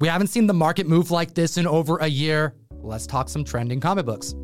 We haven't seen the market move like this in over a year. Let's talk some trending comic books.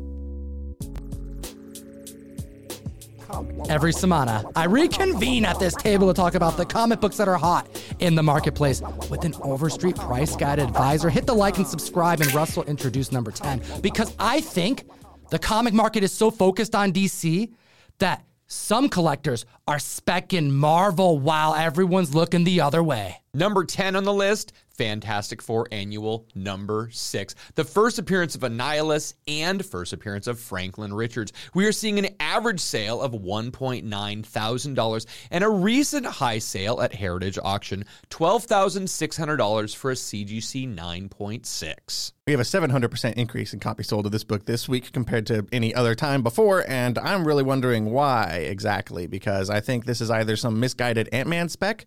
Every semana, I reconvene at this table to talk about the comic books that are hot in the marketplace with an Overstreet price guide advisor. Hit the like and subscribe, and Russell introduce number 10 because I think the comic market is so focused on DC that some collectors are specking Marvel while everyone's looking the other way. Number 10 on the list Fantastic Four Annual number six. The first appearance of Annihilus and first appearance of Franklin Richards. We are seeing an average sale of $1.9 thousand and a recent high sale at Heritage Auction, $12,600 for a CGC 9.6. We have a 700% increase in copies sold of this book this week compared to any other time before, and I'm really wondering why exactly, because I think this is either some misguided Ant Man spec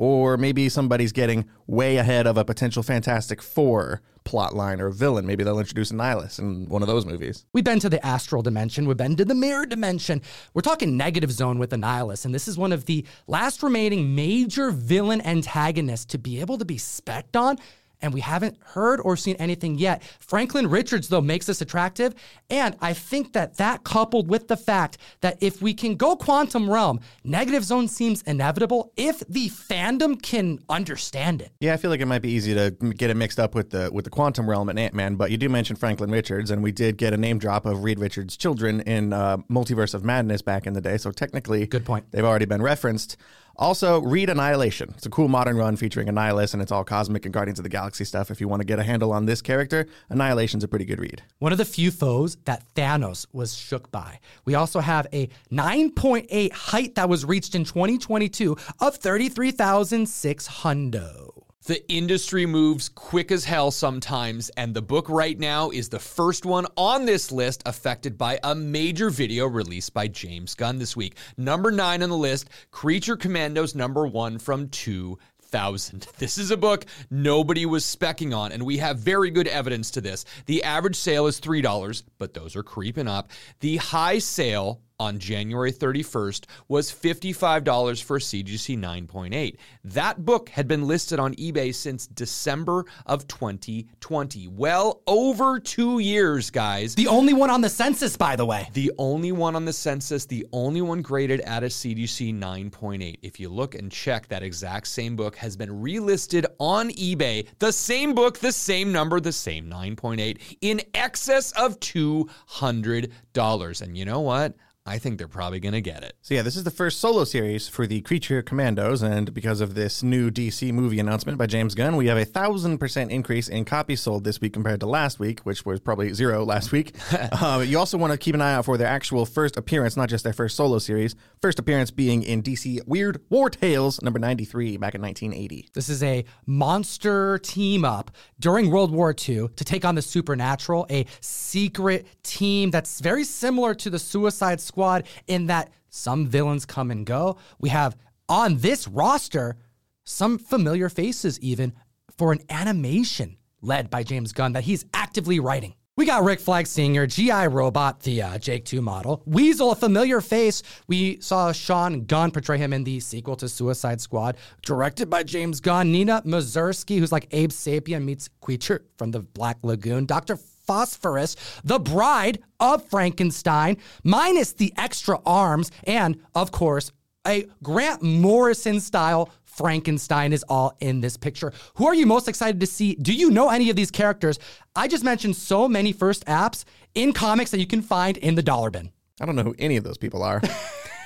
or maybe somebody's getting way ahead of a potential Fantastic Four plot line or villain. Maybe they'll introduce Annihilus in one of those movies. We've been to the astral dimension, we've been to the mirror dimension. We're talking negative zone with Annihilus, and this is one of the last remaining major villain antagonists to be able to be specced on and we haven't heard or seen anything yet. Franklin Richards, though, makes this attractive. And I think that that coupled with the fact that if we can go quantum realm, negative zone seems inevitable if the fandom can understand it. Yeah, I feel like it might be easy to get it mixed up with the with the quantum realm and Ant Man, but you do mention Franklin Richards, and we did get a name drop of Reed Richards' children in uh, Multiverse of Madness back in the day. So technically, good point. They've already been referenced. Also, read Annihilation. It's a cool modern run featuring Annihilus, and it's all cosmic and Guardians of the Galaxy stuff. If you want to get a handle on this character, Annihilation's a pretty good read. One of the few foes that Thanos was shook by. We also have a 9.8 height that was reached in 2022 of 33,600. The industry moves quick as hell sometimes, and the book right now is the first one on this list affected by a major video released by James Gunn this week. Number nine on the list Creature Commandos, number one from two thousand. This is a book nobody was specking on, and we have very good evidence to this. The average sale is three dollars, but those are creeping up. The high sale on January 31st was $55 for CGC 9.8. That book had been listed on eBay since December of 2020. Well over two years, guys. The only one on the census, by the way. The only one on the census, the only one graded at a CGC 9.8. If you look and check, that exact same book has been relisted on eBay. The same book, the same number, the same 9.8, in excess of $200. And you know what? I think they're probably going to get it. So, yeah, this is the first solo series for the Creature Commandos. And because of this new DC movie announcement by James Gunn, we have a thousand percent increase in copies sold this week compared to last week, which was probably zero last week. uh, you also want to keep an eye out for their actual first appearance, not just their first solo series. First appearance being in DC Weird War Tales number 93 back in 1980. This is a monster team up during World War II to take on the supernatural, a secret team that's very similar to the Suicide Squad in that some villains come and go. We have on this roster some familiar faces, even for an animation led by James Gunn that he's actively writing. We got Rick Flag Sr., G.I. Robot, the uh, Jake 2 model. Weasel, a familiar face. We saw Sean Gunn portray him in the sequel to Suicide Squad, directed by James Gunn. Nina Mazursky, who's like Abe Sapien meets Creature from the Black Lagoon. Dr. Phosphorus, the bride of Frankenstein, minus the extra arms, and of course, a Grant Morrison style Frankenstein is all in this picture. Who are you most excited to see? Do you know any of these characters? I just mentioned so many first apps in comics that you can find in the dollar bin. I don't know who any of those people are.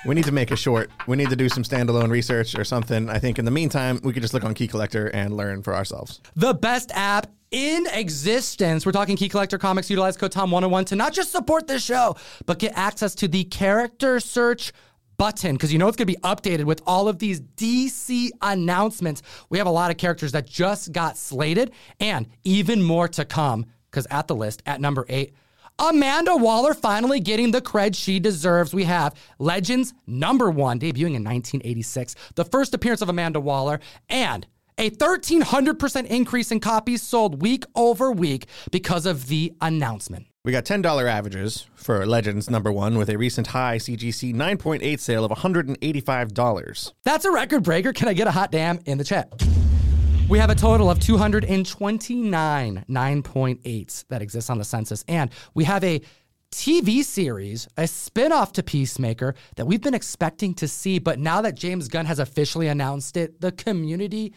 we need to make a short. We need to do some standalone research or something. I think in the meantime, we could just look on Key Collector and learn for ourselves. The best app in existence. We're talking Key Collector Comics. Utilize code TOM101 to not just support this show, but get access to the character search button because you know it's going to be updated with all of these DC announcements. We have a lot of characters that just got slated and even more to come because at the list, at number eight, Amanda Waller finally getting the cred she deserves. We have Legends number one, debuting in 1986, the first appearance of Amanda Waller, and a 1300% increase in copies sold week over week because of the announcement. We got $10 averages for Legends number one with a recent high CGC 9.8 sale of $185. That's a record breaker. Can I get a hot damn in the chat? We have a total of 229 9.8s that exists on the census. And we have a TV series, a spin-off to Peacemaker that we've been expecting to see, but now that James Gunn has officially announced it, the community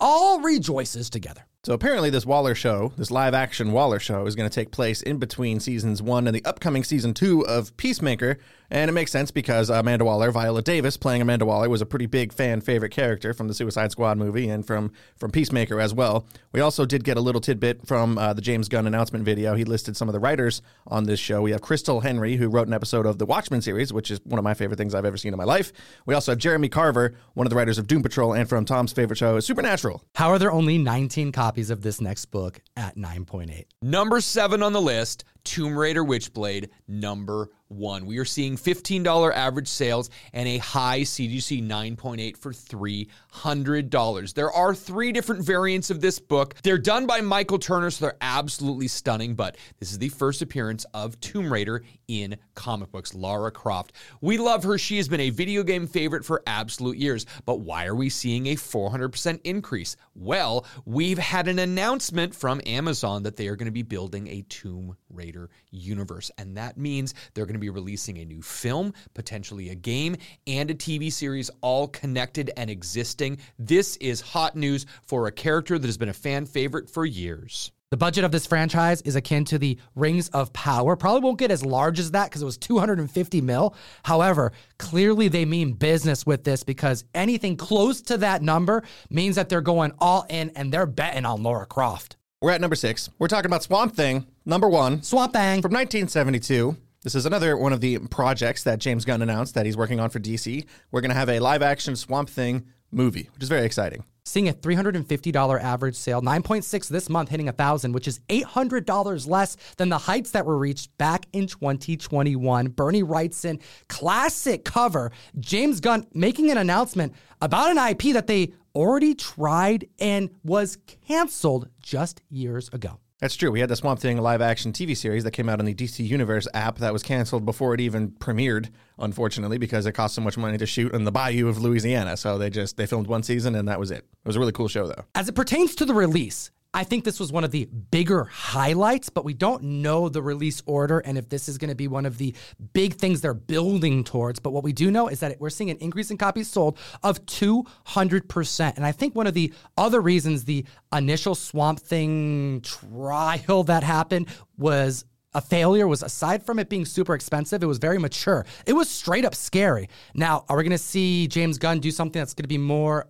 all rejoices together. So apparently, this Waller show, this live action Waller show, is going to take place in between seasons one and the upcoming season two of Peacemaker. And it makes sense because Amanda Waller, Viola Davis, playing Amanda Waller, was a pretty big fan favorite character from the Suicide Squad movie and from from Peacemaker as well. We also did get a little tidbit from uh, the James Gunn announcement video. He listed some of the writers on this show. We have Christal Henry, who wrote an episode of the Watchmen series, which is one of my favorite things I've ever seen in my life. We also have Jeremy Carver, one of the writers of Doom Patrol, and from Tom's favorite show, Supernatural. How are there only 19 copies of this next book at 9.8? Number seven on the list Tomb Raider Witchblade, number one. We are seeing $15 average sales and a high CGC 9.8 for $300. There are three different variants of this book. They're done by Michael Turner, so they're absolutely stunning, but this is the first appearance of Tomb Raider in comic books, Lara Croft. We love her. She has been a video game favorite for absolute years, but why are we seeing a 400% increase? Well, we've had an announcement from Amazon that they are going to be building a Tomb Raider universe, and that means they're going to be releasing a new film, potentially a game, and a TV series, all connected and existing. This is hot news for a character that has been a fan favorite for years. The budget of this franchise is akin to the Rings of Power. Probably won't get as large as that because it was 250 mil. However, clearly they mean business with this because anything close to that number means that they're going all in and they're betting on Laura Croft. We're at number six. We're talking about Swamp Thing, number one. Swamp Thing. From 1972. This is another one of the projects that James Gunn announced that he's working on for DC. We're going to have a live action Swamp Thing movie, which is very exciting. Seeing a $350 average sale, 9.6 this month hitting a 1000, which is $800 less than the heights that were reached back in 2021. Bernie Wrightson, classic cover. James Gunn making an announcement about an IP that they already tried and was canceled just years ago. That's true. We had the Swamp Thing live action TV series that came out on the DC Universe app that was canceled before it even premiered, unfortunately, because it cost so much money to shoot in the bayou of Louisiana. So they just they filmed one season and that was it. It was a really cool show though. As it pertains to the release, I think this was one of the bigger highlights, but we don't know the release order and if this is going to be one of the big things they're building towards. But what we do know is that we're seeing an increase in copies sold of 200%. And I think one of the other reasons the initial Swamp Thing trial that happened was a failure was aside from it being super expensive, it was very mature. It was straight up scary. Now, are we going to see James Gunn do something that's going to be more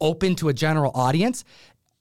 open to a general audience?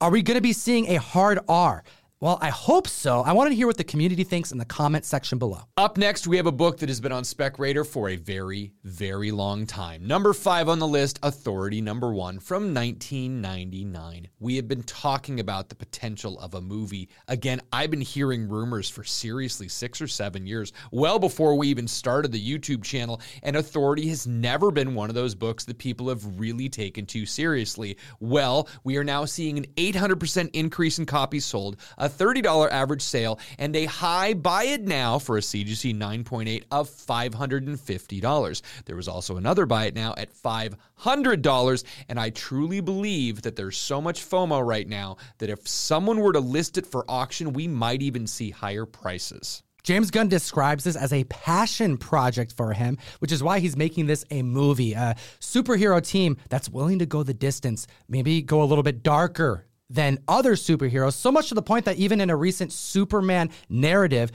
Are we going to be seeing a hard R? Well, I hope so. I want to hear what the community thinks in the comment section below. Up next, we have a book that has been on Spec Radar for a very, very long time. Number five on the list, Authority Number One from 1999. We have been talking about the potential of a movie. Again, I've been hearing rumors for seriously six or seven years, well before we even started the YouTube channel, and Authority has never been one of those books that people have really taken too seriously. Well, we are now seeing an 800% increase in copies sold. A $30 average sale, and a high buy it now for a CGC 9.8 of $550. There was also another buy it now at $500, and I truly believe that there's so much FOMO right now that if someone were to list it for auction, we might even see higher prices. James Gunn describes this as a passion project for him, which is why he's making this a movie, a superhero team that's willing to go the distance, maybe go a little bit darker than other superheroes, so much to the point that even in a recent Superman narrative,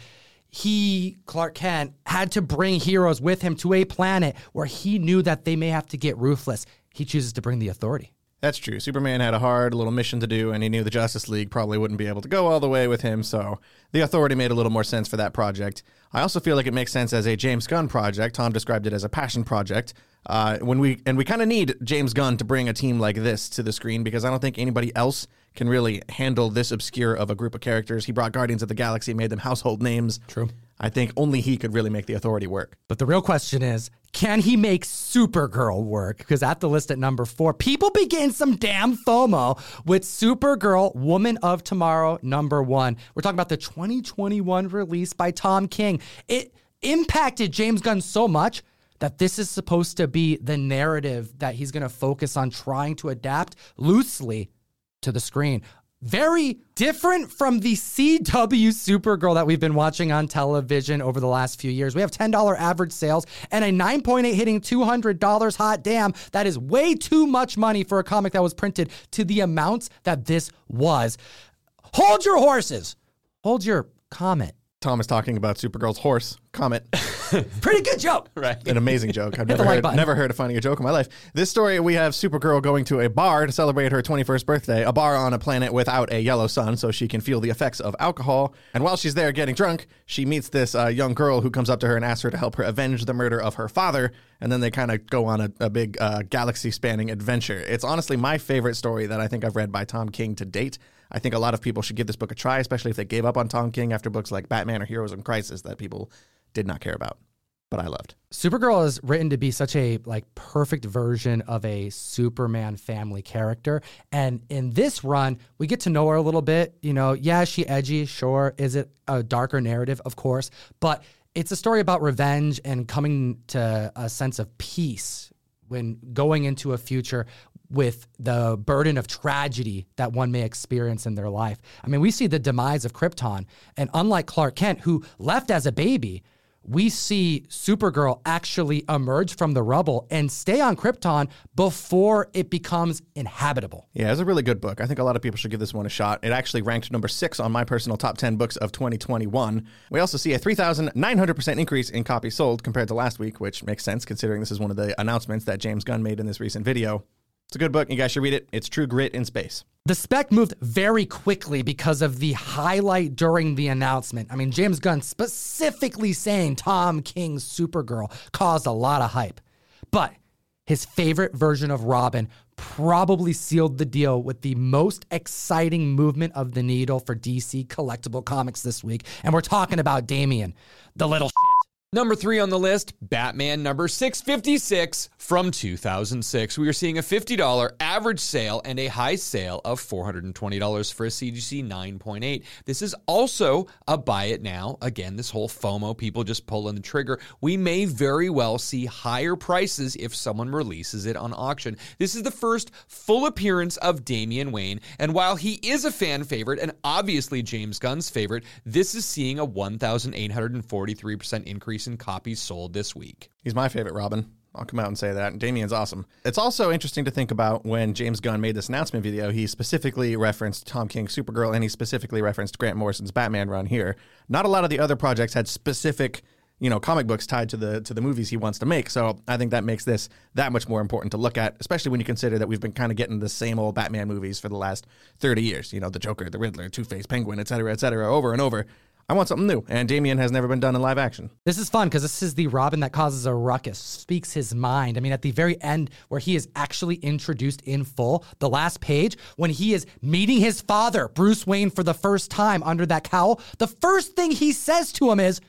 he, Clark Kent, had to bring heroes with him to a planet where he knew that they may have to get ruthless. He chooses to bring the authority. That's true. Superman had a hard little mission to do, and he knew the Justice League probably wouldn't be able to go all the way with him, so the Authority made a little more sense for that project. I also feel like it makes sense as a James Gunn project. Tom described it as a passion project. Uh, when we and we kind of need James Gunn to bring a team like this to the screen because I don't think anybody else can really handle this obscure of a group of characters. He brought Guardians of the Galaxy, made them household names. True. I think only he could really make the authority work. But the real question is can he make Supergirl work? Because at the list at number four, people begin some damn FOMO with Supergirl Woman of Tomorrow number one. We're talking about the 2021 release by Tom King. It impacted James Gunn so much that this is supposed to be the narrative that he's going to focus on trying to adapt loosely to the screen. Very different from the CW Supergirl that we've been watching on television over the last few years. We have $10 average sales and a 9.8 hitting $200 hot damn. That is way too much money for a comic that was printed to the amounts that this was. Hold your horses. Hold your comment. Tom is talking about Supergirl's horse, Comet. Pretty good joke. Right. An amazing joke. I've never heard, button. never heard of finding a joke in my life. This story, we have Supergirl going to a bar to celebrate her 21st birthday, a bar on a planet without a yellow sun, so she can feel the effects of alcohol. And while she's there getting drunk, she meets this uh, young girl who comes up to her and asks her to help her avenge the murder of her father. And then they kind of go on a, a big uh, galaxy spanning adventure. It's honestly my favorite story that I think I've read by Tom King to date. I think a lot of people should give this book a try, especially if they gave up on Tom King after books like Batman or Heroes in Crisis that people did not care about. But I loved. Supergirl is written to be such a like perfect version of a Superman family character. And in this run, we get to know her a little bit. You know, yeah, she edgy, sure. Is it a darker narrative? Of course. But it's a story about revenge and coming to a sense of peace when going into a future with the burden of tragedy that one may experience in their life. I mean, we see the demise of Krypton, and unlike Clark Kent, who left as a baby, we see Supergirl actually emerge from the rubble and stay on Krypton before it becomes inhabitable. Yeah, it's a really good book. I think a lot of people should give this one a shot. It actually ranked number six on my personal top 10 books of 2021. We also see a 3,900% increase in copies sold compared to last week, which makes sense considering this is one of the announcements that James Gunn made in this recent video. It's a good book. You guys should read it. It's True Grit in Space. The spec moved very quickly because of the highlight during the announcement. I mean, James Gunn specifically saying Tom King's Supergirl caused a lot of hype. But his favorite version of Robin probably sealed the deal with the most exciting movement of the needle for DC collectible comics this week. And we're talking about Damian, the little. Number three on the list, Batman number 656 from 2006. We are seeing a $50 average sale and a high sale of $420 for a CGC 9.8. This is also a buy it now. Again, this whole FOMO, people just pulling the trigger. We may very well see higher prices if someone releases it on auction. This is the first full appearance of Damian Wayne, and while he is a fan favorite and obviously James Gunn's favorite, this is seeing a 1,843% increase in copies sold this week. He's my favorite Robin. I'll come out and say that. Damian's awesome. It's also interesting to think about when James Gunn made this announcement video, he specifically referenced Tom King's Supergirl and he specifically referenced Grant Morrison's Batman run here. Not a lot of the other projects had specific, you know, comic books tied to the to the movies he wants to make. So I think that makes this that much more important to look at, especially when you consider that we've been kind of getting the same old Batman movies for the last 30 years. You know, the Joker, the Riddler, Two-Face, Penguin, et cetera, et cetera, over and over. I want something new, and Damian has never been done in live action. This is fun because this is the Robin that causes a ruckus, speaks his mind. I mean, at the very end, where he is actually introduced in full, the last page, when he is meeting his father, Bruce Wayne, for the first time under that cowl, the first thing he says to him is,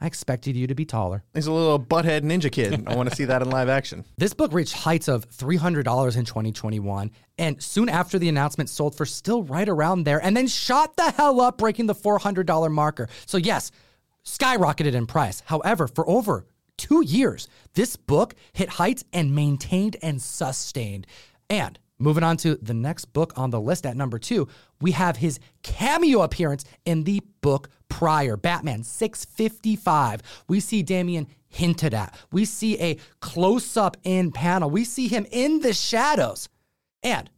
I expected you to be taller. He's a little butthead ninja kid. I want to see that in live action. This book reached heights of $300 in 2021, and soon after the announcement sold for still right around there, and then shot the hell up, breaking the $400 marker. So, yes, skyrocketed in price. However, for over two years, this book hit heights and maintained and sustained. And moving on to the next book on the list at number two, we have his cameo appearance in the book prior, Batman 655. We see Damian hinted at. We see a close up in panel. We see him in the shadows. And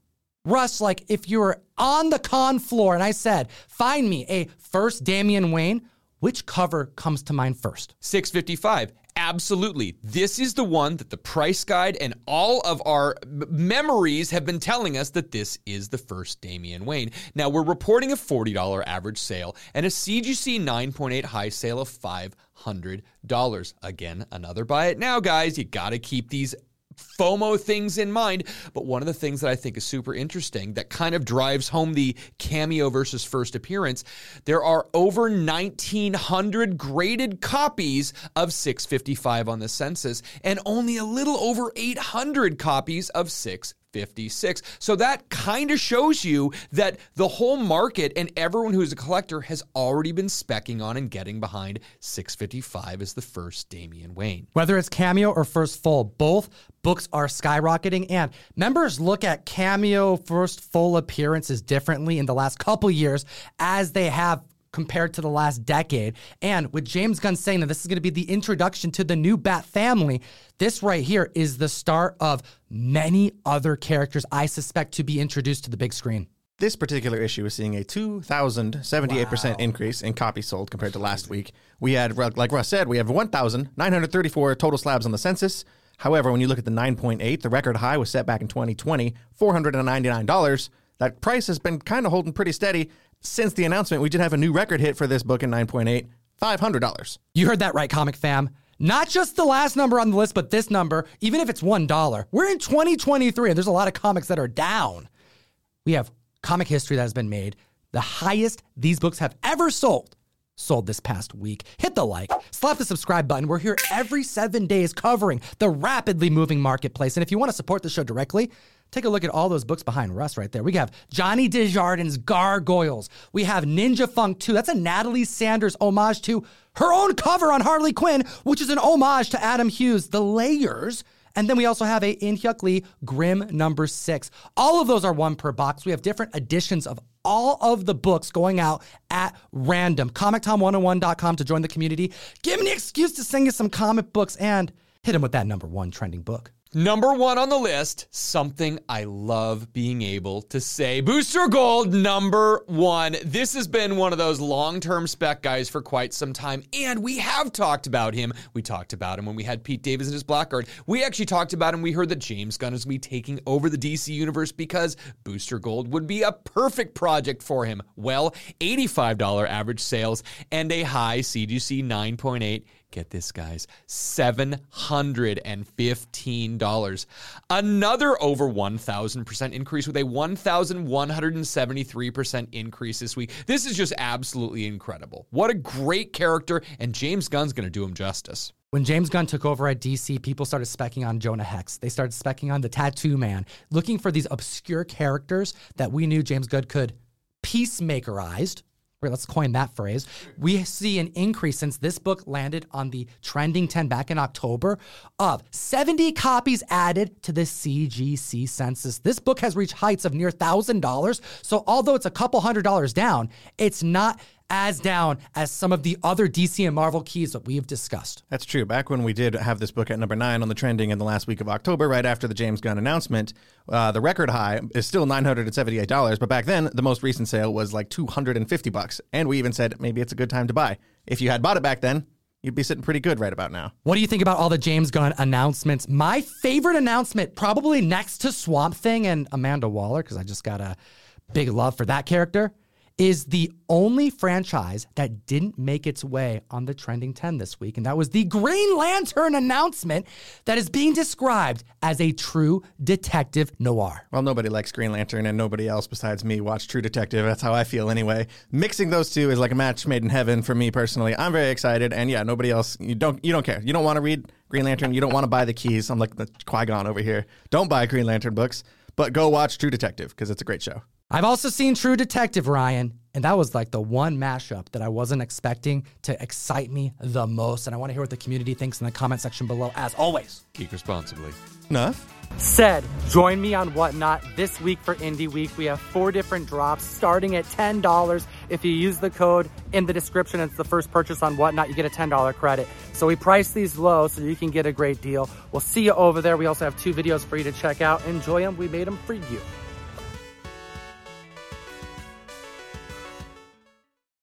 Russ, like if you were on the con floor and I said, find me a first Damian Wayne, which cover comes to mind first? 655. Absolutely. This is the one that the price guide and all of our memories have been telling us that this is the first Damian Wayne. Now, we're reporting a $40 average sale and a CGC 9.8 high sale of $500. Again, another buy it now, guys. You got to keep these FOMO things in mind. But one of the things that I think is super interesting that kind of drives home the cameo versus first appearance, there are over 1,900 graded copies of 655 on the census and only a little over 800 copies of 655. 56. So that kind of shows you that the whole market and everyone who's a collector has already been specking on and getting behind 655 as the first Damian Wayne. Whether it's Cameo or First Full, both books are skyrocketing and members look at Cameo First Full appearances differently in the last couple years as they have compared to the last decade. And with James Gunn saying that this is going to be the introduction to the new Bat family, this right here is the start of many other characters I suspect to be introduced to the big screen. This particular issue is seeing a 2,078% wow. increase in copies sold compared to last week. We had, like Russ said, we have 1,934 total slabs on the census. However, when you look at the 9.8, the record high was set back in 2020, $499. That price has been kind of holding pretty steady since the announcement, we did have a new record hit for this book in 9.8, $500. You heard that right, Comic Fam. Not just the last number on the list, but this number, even if it's $1. We're in 2023 and there's a lot of comics that are down. We have comic history that has been made. The highest these books have ever sold sold this past week. Hit the like, slap the subscribe button. We're here every seven days covering the rapidly moving marketplace. And if you want to support the show directly, Take a look at all those books behind Russ right there. We have Johnny Desjardins' Gargoyles. We have Ninja Funk 2. That's a Natalie Sanders homage to her own cover on Harley Quinn, which is an homage to Adam Hughes' The Layers. And then we also have a In Hyuk Lee Grim number six. All of those are one per box. We have different editions of all of the books going out at random. ComicTom101.com to join the community. Give me an excuse to sing you some comic books and hit him with that number one trending book. Number one on the list, something I love being able to say. Booster Gold, number one. This has been one of those long term spec guys for quite some time, and we have talked about him. We talked about him when we had Pete Davis and his Blackguard. We actually talked about him. We heard that James Gunn is going to be taking over the DC Universe because Booster Gold would be a perfect project for him. Well, $85 average sales and a high CGC 9.8 Get this, guys $715. Another over 1,000% increase with a 1,173% increase this week. This is just absolutely incredible. What a great character, and James Gunn's going to do him justice. When James Gunn took over at DC, people started specking on Jonah Hex. They started specking on the Tattoo Man, looking for these obscure characters that we knew James Gunn could peacemakerized let's coin that phrase. We see an increase since this book landed on the trending 10 back in October of 70 copies added to the CGC census. This book has reached heights of near $1,000. So although it's a couple hundred dollars down, it's not as down as some of the other DC and Marvel keys that we have discussed. That's true. Back when we did have this book at number nine on the trending in the last week of October, right after the James Gunn announcement, uh, the record high is still nine hundred and seventy-eight dollars. But back then, the most recent sale was like two hundred and fifty bucks, and we even said maybe it's a good time to buy. If you had bought it back then, you'd be sitting pretty good right about now. What do you think about all the James Gunn announcements? My favorite announcement, probably next to Swamp Thing and Amanda Waller, because I just got a big love for that character is the only franchise that didn't make its way on the trending 10 this week. And that was the Green Lantern announcement that is being described as a true detective noir. Well, nobody likes Green Lantern and nobody else besides me watch True Detective. That's how I feel anyway. Mixing those two is like a match made in heaven for me personally. I'm very excited. And yeah, nobody else, you don't, you don't care. You don't want to read Green Lantern. You don't want to buy the keys. I'm like the Qui Gon over here. Don't buy Green Lantern books, but go watch True Detective because it's a great show. I've also seen True Detective, Ryan, and that was like the one mashup that I wasn't expecting to excite me the most. And I want to hear what the community thinks in the comment section below, as always. Geek responsibly. Enough. Said, join me on Whatnot this week for Indie Week. We have four different drops starting at $10. If you use the code in the description, it's the first purchase on Whatnot, you get a $10 credit. So we price these low so you can get a great deal. We'll see you over there. We also have two videos for you to check out. Enjoy them. We made them for you.